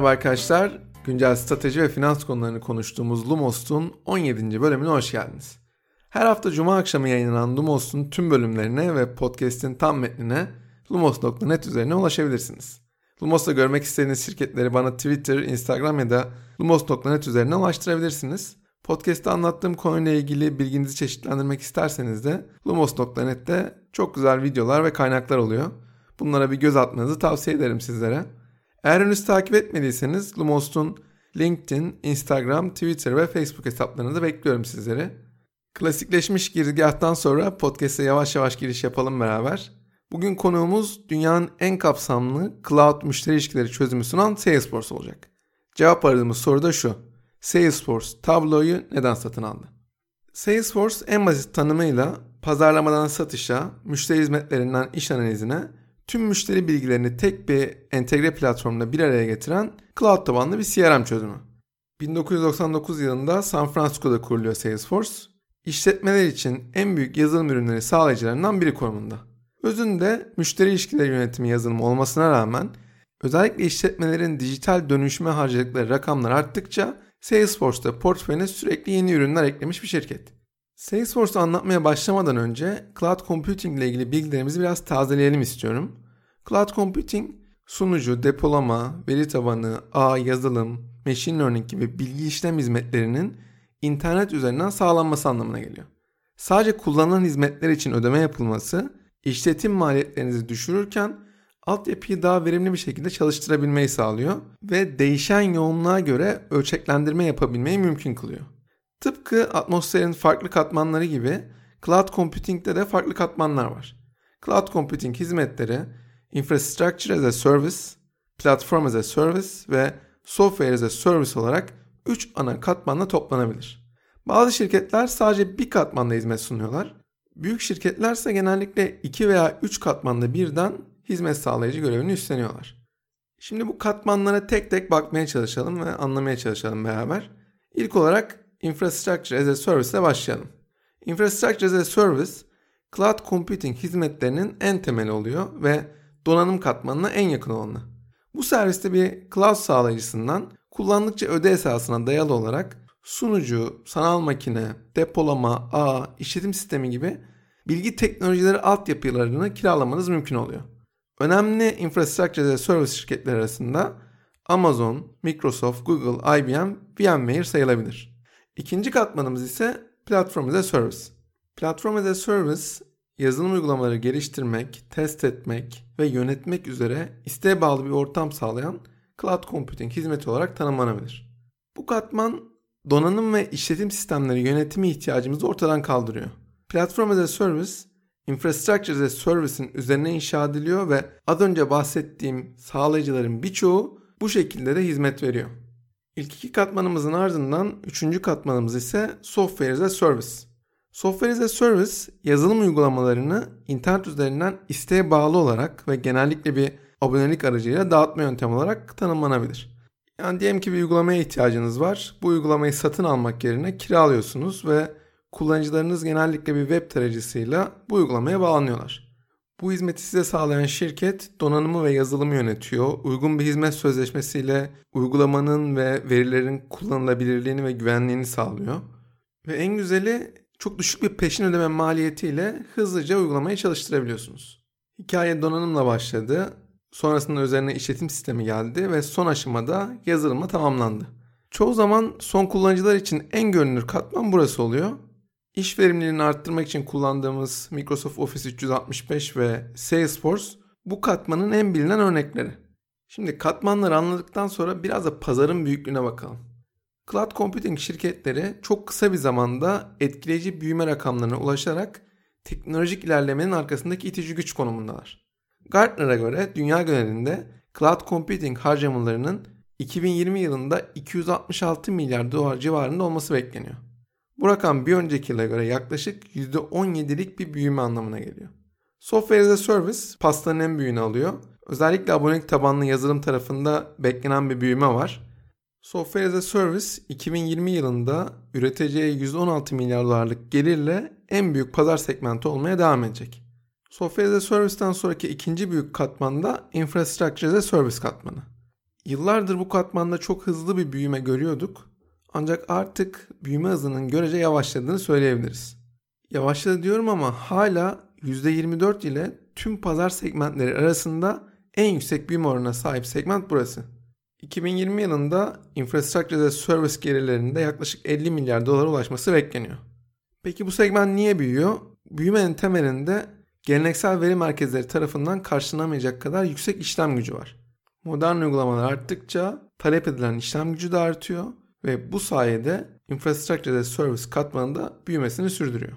merhaba arkadaşlar. Güncel strateji ve finans konularını konuştuğumuz Lumos'un 17. bölümüne hoş geldiniz. Her hafta cuma akşamı yayınlanan Lumos'un tüm bölümlerine ve podcast'in tam metnine lumos.net üzerine ulaşabilirsiniz. Lumos'ta görmek istediğiniz şirketleri bana Twitter, Instagram ya da lumos.net üzerine ulaştırabilirsiniz. Podcast'te anlattığım konuyla ilgili bilginizi çeşitlendirmek isterseniz de lumos.net'te çok güzel videolar ve kaynaklar oluyor. Bunlara bir göz atmanızı tavsiye ederim sizlere. Eğer henüz takip etmediyseniz Lumos'un LinkedIn, Instagram, Twitter ve Facebook hesaplarını bekliyorum sizleri. Klasikleşmiş girizgahtan sonra podcast'e yavaş yavaş giriş yapalım beraber. Bugün konuğumuz dünyanın en kapsamlı cloud müşteri ilişkileri çözümü sunan Salesforce olacak. Cevap aradığımız soru da şu. Salesforce Tableau'yu neden satın aldı? Salesforce en basit tanımıyla pazarlamadan satışa, müşteri hizmetlerinden iş analizine tüm müşteri bilgilerini tek bir entegre platformda bir araya getiren cloud tabanlı bir CRM çözümü. 1999 yılında San Francisco'da kuruluyor Salesforce. İşletmeler için en büyük yazılım ürünleri sağlayıcılarından biri konumunda. Özünde müşteri ilişkileri yönetimi yazılımı olmasına rağmen özellikle işletmelerin dijital dönüşüme harcadıkları rakamlar arttıkça Salesforce'da portföyüne sürekli yeni ürünler eklemiş bir şirket. Salesforce'u anlatmaya başlamadan önce Cloud Computing ile ilgili bilgilerimizi biraz tazeleyelim istiyorum. Cloud Computing sunucu, depolama, veri tabanı, ağ, yazılım, machine learning gibi bilgi işlem hizmetlerinin internet üzerinden sağlanması anlamına geliyor. Sadece kullanılan hizmetler için ödeme yapılması, işletim maliyetlerinizi düşürürken altyapıyı daha verimli bir şekilde çalıştırabilmeyi sağlıyor ve değişen yoğunluğa göre ölçeklendirme yapabilmeyi mümkün kılıyor. Tıpkı atmosferin farklı katmanları gibi cloud computing'de de farklı katmanlar var. Cloud computing hizmetleri infrastructure as a service, platform as a service ve software as a service olarak 3 ana katmanla toplanabilir. Bazı şirketler sadece bir katmanda hizmet sunuyorlar. Büyük şirketler ise genellikle 2 veya 3 katmanda birden hizmet sağlayıcı görevini üstleniyorlar. Şimdi bu katmanlara tek tek bakmaya çalışalım ve anlamaya çalışalım beraber. İlk olarak Infrastructure as a Service ile başlayalım. Infrastructure as a Service, Cloud Computing hizmetlerinin en temeli oluyor ve donanım katmanına en yakın olanı. Bu serviste bir cloud sağlayıcısından kullandıkça öde esasına dayalı olarak sunucu, sanal makine, depolama, ağ, işletim sistemi gibi bilgi teknolojileri altyapılarını kiralamanız mümkün oluyor. Önemli infrastructure as a service şirketleri arasında Amazon, Microsoft, Google, IBM, VMware sayılabilir. İkinci katmanımız ise Platform as a Service. Platform as a Service yazılım uygulamaları geliştirmek, test etmek ve yönetmek üzere isteğe bağlı bir ortam sağlayan cloud computing hizmeti olarak tanımlanabilir. Bu katman donanım ve işletim sistemleri yönetimi ihtiyacımızı ortadan kaldırıyor. Platform as a Service, Infrastructure as a Service'in üzerine inşa ediliyor ve az önce bahsettiğim sağlayıcıların birçoğu bu şekilde de hizmet veriyor. İlk iki katmanımızın ardından üçüncü katmanımız ise Software as a Service. Software as a Service yazılım uygulamalarını internet üzerinden isteğe bağlı olarak ve genellikle bir abonelik aracıyla dağıtma yöntemi olarak tanımlanabilir. Yani diyelim ki bir uygulamaya ihtiyacınız var. Bu uygulamayı satın almak yerine kiralıyorsunuz ve kullanıcılarınız genellikle bir web tarayıcısıyla bu uygulamaya bağlanıyorlar. Bu hizmeti size sağlayan şirket donanımı ve yazılımı yönetiyor. Uygun bir hizmet sözleşmesiyle uygulamanın ve verilerin kullanılabilirliğini ve güvenliğini sağlıyor. Ve en güzeli çok düşük bir peşin ödeme maliyetiyle hızlıca uygulamayı çalıştırabiliyorsunuz. Hikaye donanımla başladı. Sonrasında üzerine işletim sistemi geldi ve son aşamada yazılımla tamamlandı. Çoğu zaman son kullanıcılar için en görünür katman burası oluyor. İş verimliliğini arttırmak için kullandığımız Microsoft Office 365 ve Salesforce bu katmanın en bilinen örnekleri. Şimdi katmanları anladıktan sonra biraz da pazarın büyüklüğüne bakalım. Cloud Computing şirketleri çok kısa bir zamanda etkileyici büyüme rakamlarına ulaşarak teknolojik ilerlemenin arkasındaki itici güç konumundalar. Gartner'a göre dünya genelinde Cloud Computing harcamalarının 2020 yılında 266 milyar dolar civarında olması bekleniyor. Bu rakam bir önceki yıla göre yaklaşık %17'lik bir büyüme anlamına geliyor. Software as a Service pastanın en büyüğünü alıyor. Özellikle abonelik tabanlı yazılım tarafında beklenen bir büyüme var. Software as a Service 2020 yılında üreteceği 116 milyar dolarlık gelirle en büyük pazar segmenti olmaya devam edecek. Software as a Service'den sonraki ikinci büyük katman da Infrastructure as a Service katmanı. Yıllardır bu katmanda çok hızlı bir büyüme görüyorduk. Ancak artık büyüme hızının görece yavaşladığını söyleyebiliriz. Yavaşladı diyorum ama hala %24 ile tüm pazar segmentleri arasında en yüksek büyüme oranına sahip segment burası. 2020 yılında Infrastructure as Service gelirlerinde yaklaşık 50 milyar dolara ulaşması bekleniyor. Peki bu segment niye büyüyor? Büyümenin temelinde geleneksel veri merkezleri tarafından karşılanamayacak kadar yüksek işlem gücü var. Modern uygulamalar arttıkça talep edilen işlem gücü de artıyor ve bu sayede Infrastructure as Service katmanı da büyümesini sürdürüyor.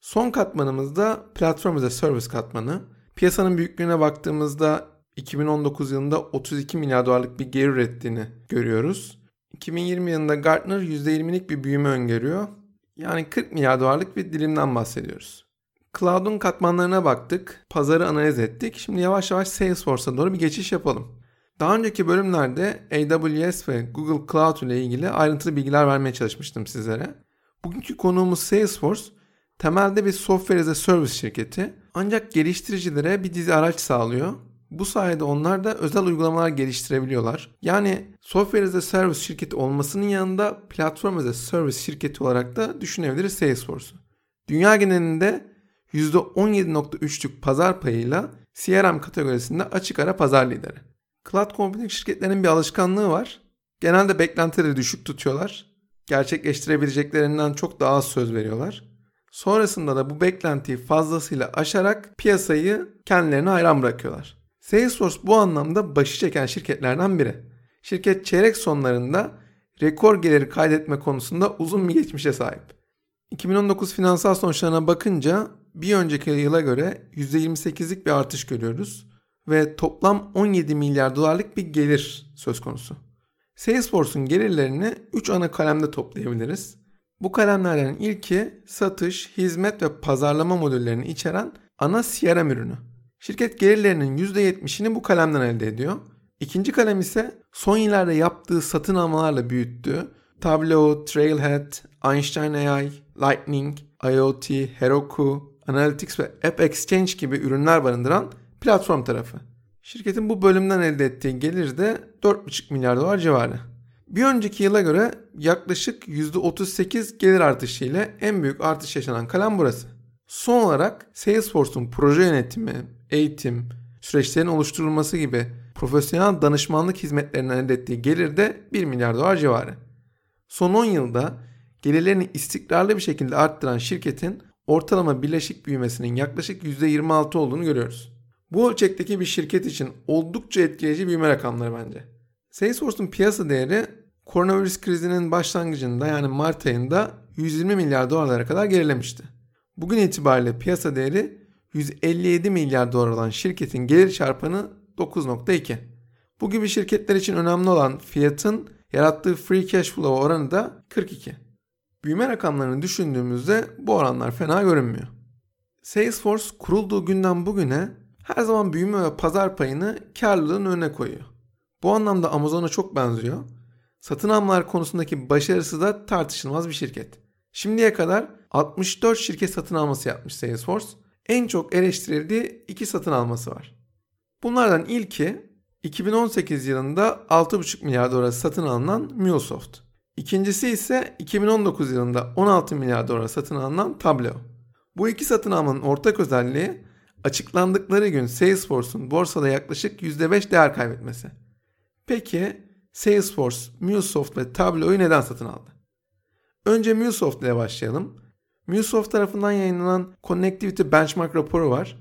Son katmanımız da Platform as a Service katmanı. Piyasanın büyüklüğüne baktığımızda 2019 yılında 32 milyar dolarlık bir gelir ürettiğini görüyoruz. 2020 yılında Gartner %20'lik bir büyüme öngörüyor. Yani 40 milyar dolarlık bir dilimden bahsediyoruz. Cloud'un katmanlarına baktık, pazarı analiz ettik. Şimdi yavaş yavaş Salesforce'a doğru bir geçiş yapalım. Daha önceki bölümlerde AWS ve Google Cloud ile ilgili ayrıntılı bilgiler vermeye çalışmıştım sizlere. Bugünkü konuğumuz Salesforce temelde bir software as a service şirketi ancak geliştiricilere bir dizi araç sağlıyor. Bu sayede onlar da özel uygulamalar geliştirebiliyorlar. Yani software as a service şirketi olmasının yanında platform as a service şirketi olarak da düşünebiliriz Salesforce'u. Dünya genelinde %17.3'lük pazar payıyla CRM kategorisinde açık ara pazar lideri. Cloud computing şirketlerinin bir alışkanlığı var. Genelde beklentileri düşük tutuyorlar. Gerçekleştirebileceklerinden çok daha az söz veriyorlar. Sonrasında da bu beklentiyi fazlasıyla aşarak piyasayı kendilerine hayran bırakıyorlar. Salesforce bu anlamda başı çeken şirketlerden biri. Şirket çeyrek sonlarında rekor geliri kaydetme konusunda uzun bir geçmişe sahip. 2019 finansal sonuçlarına bakınca bir önceki yıla göre %28'lik bir artış görüyoruz ve toplam 17 milyar dolarlık bir gelir söz konusu. Salesforce'un gelirlerini 3 ana kalemde toplayabiliriz. Bu kalemlerden ilki satış, hizmet ve pazarlama modüllerini içeren ana CRM ürünü. Şirket gelirlerinin %70'ini bu kalemden elde ediyor. İkinci kalem ise son yıllarda yaptığı satın almalarla büyüttüğü Tableau, Trailhead, Einstein AI, Lightning, IoT, Heroku, Analytics ve App Exchange gibi ürünler barındıran platform tarafı. Şirketin bu bölümden elde ettiği gelir de 4,5 milyar dolar civarı. Bir önceki yıla göre yaklaşık %38 gelir artışı ile en büyük artış yaşanan kalem burası. Son olarak Salesforce'un proje yönetimi, eğitim, süreçlerin oluşturulması gibi profesyonel danışmanlık hizmetlerinden elde ettiği gelir de 1 milyar dolar civarı. Son 10 yılda gelirlerini istikrarlı bir şekilde arttıran şirketin ortalama birleşik büyümesinin yaklaşık %26 olduğunu görüyoruz. Bu ölçekteki bir şirket için oldukça etkileyici büyüme rakamları bence. Salesforce'un piyasa değeri koronavirüs krizinin başlangıcında yani Mart ayında 120 milyar dolarlara kadar gerilemişti. Bugün itibariyle piyasa değeri 157 milyar dolar olan şirketin gelir çarpanı 9.2. Bu gibi şirketler için önemli olan fiyatın yarattığı free cash flow oranı da 42. Büyüme rakamlarını düşündüğümüzde bu oranlar fena görünmüyor. Salesforce kurulduğu günden bugüne her zaman büyüme ve pazar payını karlılığın önüne koyuyor. Bu anlamda Amazon'a çok benziyor. Satın almalar konusundaki başarısı da tartışılmaz bir şirket. Şimdiye kadar 64 şirket satın alması yapmış Salesforce. En çok eleştirildiği iki satın alması var. Bunlardan ilki 2018 yılında 6,5 milyar dolara satın alınan MuleSoft. İkincisi ise 2019 yılında 16 milyar dolara satın alınan Tableau. Bu iki satın almanın ortak özelliği açıklandıkları gün Salesforce'un borsada yaklaşık %5 değer kaybetmesi. Peki Salesforce, MuleSoft ve Tableau'yu neden satın aldı? Önce MuleSoft ile başlayalım. MuleSoft tarafından yayınlanan Connectivity Benchmark raporu var.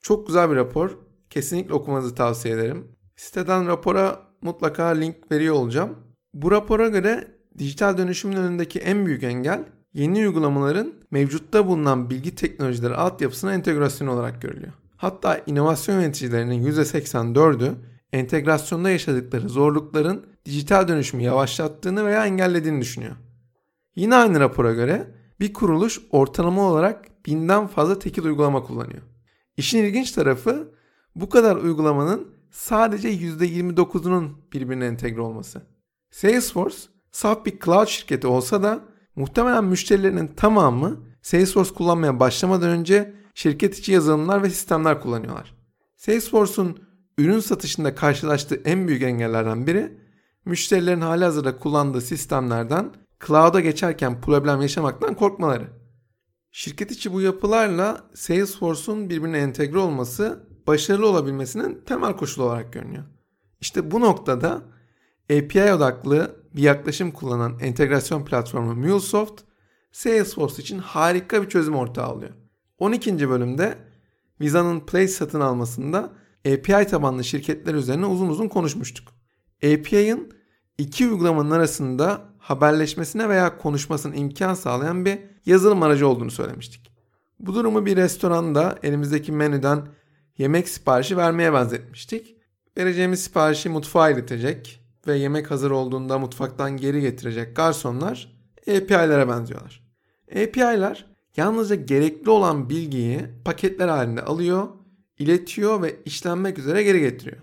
Çok güzel bir rapor. Kesinlikle okumanızı tavsiye ederim. Siteden rapora mutlaka link veriyor olacağım. Bu rapora göre dijital dönüşümün önündeki en büyük engel yeni uygulamaların mevcutta bulunan bilgi teknolojileri altyapısına entegrasyon olarak görülüyor. Hatta inovasyon yöneticilerinin %84'ü entegrasyonda yaşadıkları zorlukların dijital dönüşümü yavaşlattığını veya engellediğini düşünüyor. Yine aynı rapora göre bir kuruluş ortalama olarak binden fazla tekil uygulama kullanıyor. İşin ilginç tarafı bu kadar uygulamanın sadece %29'unun birbirine entegre olması. Salesforce saf bir cloud şirketi olsa da muhtemelen müşterilerinin tamamı Salesforce kullanmaya başlamadan önce şirket içi yazılımlar ve sistemler kullanıyorlar. Salesforce'un ürün satışında karşılaştığı en büyük engellerden biri müşterilerin hali hazırda kullandığı sistemlerden cloud'a geçerken problem yaşamaktan korkmaları. Şirket içi bu yapılarla Salesforce'un birbirine entegre olması başarılı olabilmesinin temel koşulu olarak görünüyor. İşte bu noktada API odaklı bir yaklaşım kullanan entegrasyon platformu MuleSoft, Salesforce için harika bir çözüm ortağı oluyor. 12. bölümde Visa'nın Place satın almasında API tabanlı şirketler üzerine uzun uzun konuşmuştuk. API'ın iki uygulamanın arasında haberleşmesine veya konuşmasına imkan sağlayan bir yazılım aracı olduğunu söylemiştik. Bu durumu bir restoranda elimizdeki menüden yemek siparişi vermeye benzetmiştik. Vereceğimiz siparişi mutfağa iletecek ve yemek hazır olduğunda mutfaktan geri getirecek garsonlar API'lere benziyorlar. API'ler yalnızca gerekli olan bilgiyi paketler halinde alıyor, iletiyor ve işlenmek üzere geri getiriyor.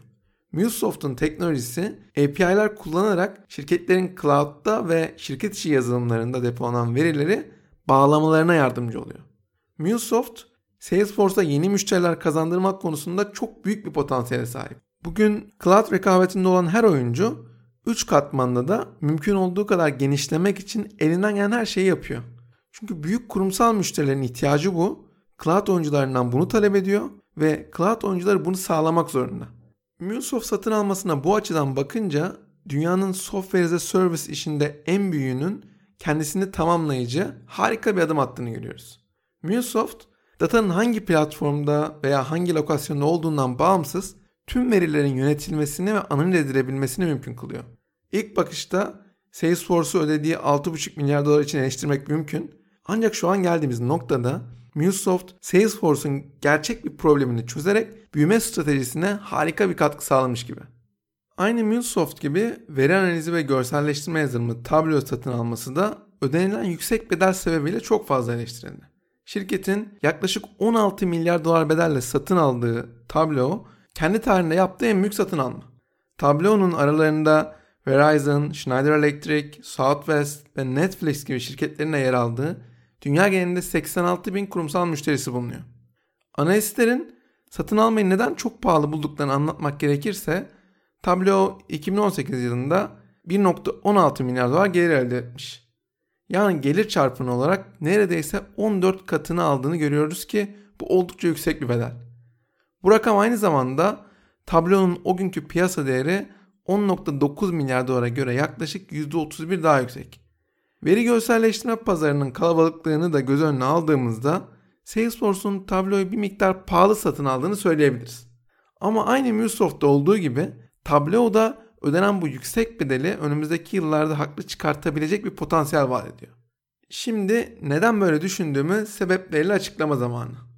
MuleSoft'un teknolojisi API'ler kullanarak şirketlerin cloud'da ve şirket içi yazılımlarında depolanan verileri bağlamalarına yardımcı oluyor. MuleSoft, Salesforce'a yeni müşteriler kazandırmak konusunda çok büyük bir potansiyele sahip. Bugün cloud rekabetinde olan her oyuncu 3 katmanda da mümkün olduğu kadar genişlemek için elinden gelen her şeyi yapıyor. Çünkü büyük kurumsal müşterilerin ihtiyacı bu. Cloud oyuncularından bunu talep ediyor ve cloud oyuncuları bunu sağlamak zorunda. MuleSoft satın almasına bu açıdan bakınca dünyanın software as a service işinde en büyüğünün kendisini tamamlayıcı harika bir adım attığını görüyoruz. MuleSoft datanın hangi platformda veya hangi lokasyonda olduğundan bağımsız tüm verilerin yönetilmesini ve analiz edilebilmesini mümkün kılıyor. İlk bakışta Salesforce'u ödediği 6,5 milyar dolar için eleştirmek mümkün. Ancak şu an geldiğimiz noktada MuleSoft, Salesforce'un gerçek bir problemini çözerek büyüme stratejisine harika bir katkı sağlamış gibi. Aynı MuleSoft gibi veri analizi ve görselleştirme yazılımı Tableau satın alması da ödenilen yüksek bedel sebebiyle çok fazla eleştirildi. Şirketin yaklaşık 16 milyar dolar bedelle satın aldığı Tableau kendi tarihinde yaptığı en büyük satın alma. Tableau'nun aralarında Verizon, Schneider Electric, Southwest ve Netflix gibi şirketlerin de yer aldığı dünya genelinde 86 bin kurumsal müşterisi bulunuyor. Analistlerin satın almayı neden çok pahalı bulduklarını anlatmak gerekirse Tableau 2018 yılında 1.16 milyar dolar gelir elde etmiş. Yani gelir çarpımı olarak neredeyse 14 katını aldığını görüyoruz ki bu oldukça yüksek bir bedel. Bu rakam aynı zamanda Tableau'nun o günkü piyasa değeri 10.9 milyar dolara göre yaklaşık %31 daha yüksek. Veri görselleştirme pazarının kalabalıklığını da göz önüne aldığımızda Salesforce'un Tableau'yu bir miktar pahalı satın aldığını söyleyebiliriz. Ama aynı MuleSoft'ta olduğu gibi Tableau'da ödenen bu yüksek bedeli önümüzdeki yıllarda haklı çıkartabilecek bir potansiyel vaat ediyor. Şimdi neden böyle düşündüğümü sebepleriyle açıklama zamanı.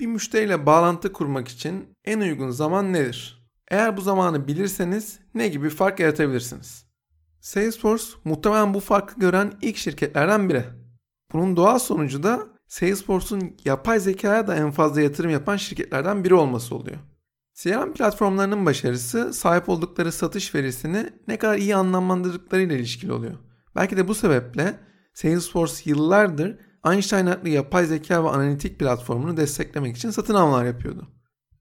Bir müşteriyle bağlantı kurmak için en uygun zaman nedir? Eğer bu zamanı bilirseniz ne gibi fark yaratabilirsiniz? Salesforce muhtemelen bu farkı gören ilk şirketlerden biri. Bunun doğal sonucu da Salesforce'un yapay zekaya da en fazla yatırım yapan şirketlerden biri olması oluyor. CRM platformlarının başarısı sahip oldukları satış verisini ne kadar iyi anlamlandırdıklarıyla ilişkili oluyor. Belki de bu sebeple Salesforce yıllardır Einstein adlı yapay zeka ve analitik platformunu desteklemek için satın almalar yapıyordu.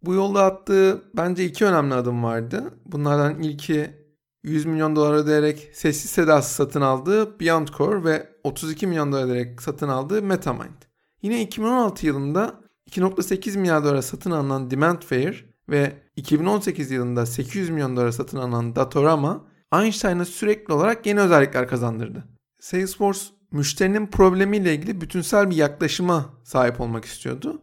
Bu yolda attığı bence iki önemli adım vardı. Bunlardan ilki 100 milyon dolar ödeyerek sessiz sedasız satın aldığı Beyond Core ve 32 milyon dolar ödeyerek satın aldığı Metamind. Yine 2016 yılında 2.8 milyar dolara satın alınan Demandware ve 2018 yılında 800 milyon dolara satın alınan Datorama Einstein'a sürekli olarak yeni özellikler kazandırdı. Salesforce müşterinin problemiyle ilgili bütünsel bir yaklaşıma sahip olmak istiyordu.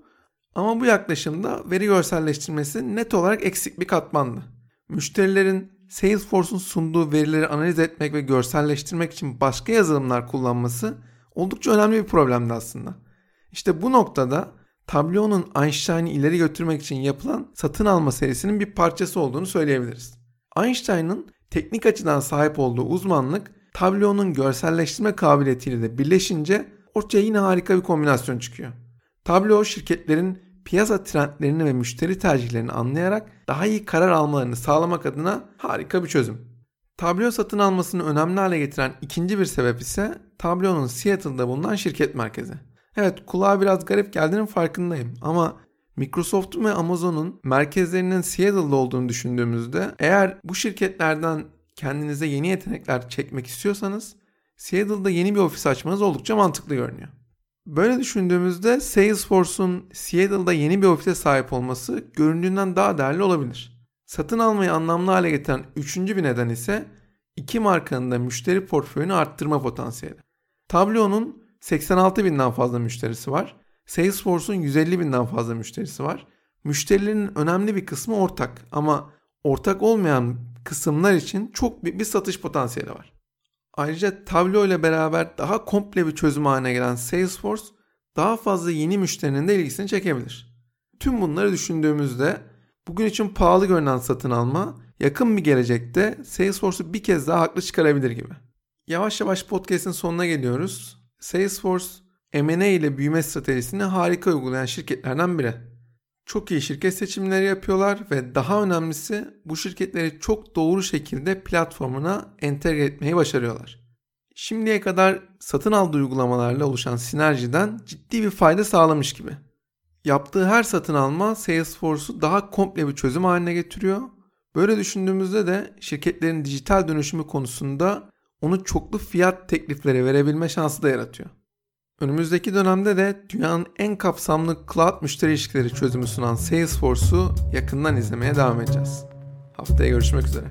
Ama bu yaklaşımda veri görselleştirmesi net olarak eksik bir katmandı. Müşterilerin Salesforce'un sunduğu verileri analiz etmek ve görselleştirmek için başka yazılımlar kullanması oldukça önemli bir problemdi aslında. İşte bu noktada Tableau'nun Einstein'ı ileri götürmek için yapılan satın alma serisinin bir parçası olduğunu söyleyebiliriz. Einstein'ın teknik açıdan sahip olduğu uzmanlık Tableau'nun görselleştirme kabiliyetiyle de birleşince ortaya yine harika bir kombinasyon çıkıyor. Tableau şirketlerin piyasa trendlerini ve müşteri tercihlerini anlayarak daha iyi karar almalarını sağlamak adına harika bir çözüm. Tableau satın almasını önemli hale getiren ikinci bir sebep ise Tableau'nun Seattle'da bulunan şirket merkezi. Evet kulağa biraz garip geldiğinin farkındayım ama Microsoft'un ve Amazon'un merkezlerinin Seattle'da olduğunu düşündüğümüzde eğer bu şirketlerden kendinize yeni yetenekler çekmek istiyorsanız Seattle'da yeni bir ofis açmanız oldukça mantıklı görünüyor. Böyle düşündüğümüzde Salesforce'un Seattle'da yeni bir ofise sahip olması göründüğünden daha değerli olabilir. Satın almayı anlamlı hale getiren üçüncü bir neden ise iki markanın da müşteri portföyünü arttırma potansiyeli. Tableau'nun 86 binden fazla müşterisi var. Salesforce'un 150 binden fazla müşterisi var. Müşterilerin önemli bir kısmı ortak ama ortak olmayan kısımlar için çok büyük bir satış potansiyeli var. Ayrıca Tableau ile beraber daha komple bir çözüm haline gelen Salesforce daha fazla yeni müşterinin de ilgisini çekebilir. Tüm bunları düşündüğümüzde bugün için pahalı görünen satın alma yakın bir gelecekte Salesforce'u bir kez daha haklı çıkarabilir gibi. Yavaş yavaş podcast'in sonuna geliyoruz. Salesforce M&A ile büyüme stratejisini harika uygulayan şirketlerden biri. Çok iyi şirket seçimleri yapıyorlar ve daha önemlisi bu şirketleri çok doğru şekilde platformuna entegre etmeyi başarıyorlar. Şimdiye kadar satın aldığı uygulamalarla oluşan sinerjiden ciddi bir fayda sağlamış gibi. Yaptığı her satın alma Salesforce'u daha komple bir çözüm haline getiriyor. Böyle düşündüğümüzde de şirketlerin dijital dönüşümü konusunda onu çoklu fiyat teklifleri verebilme şansı da yaratıyor. Önümüzdeki dönemde de dünyanın en kapsamlı cloud müşteri ilişkileri çözümü sunan Salesforce'u yakından izlemeye devam edeceğiz. Haftaya görüşmek üzere.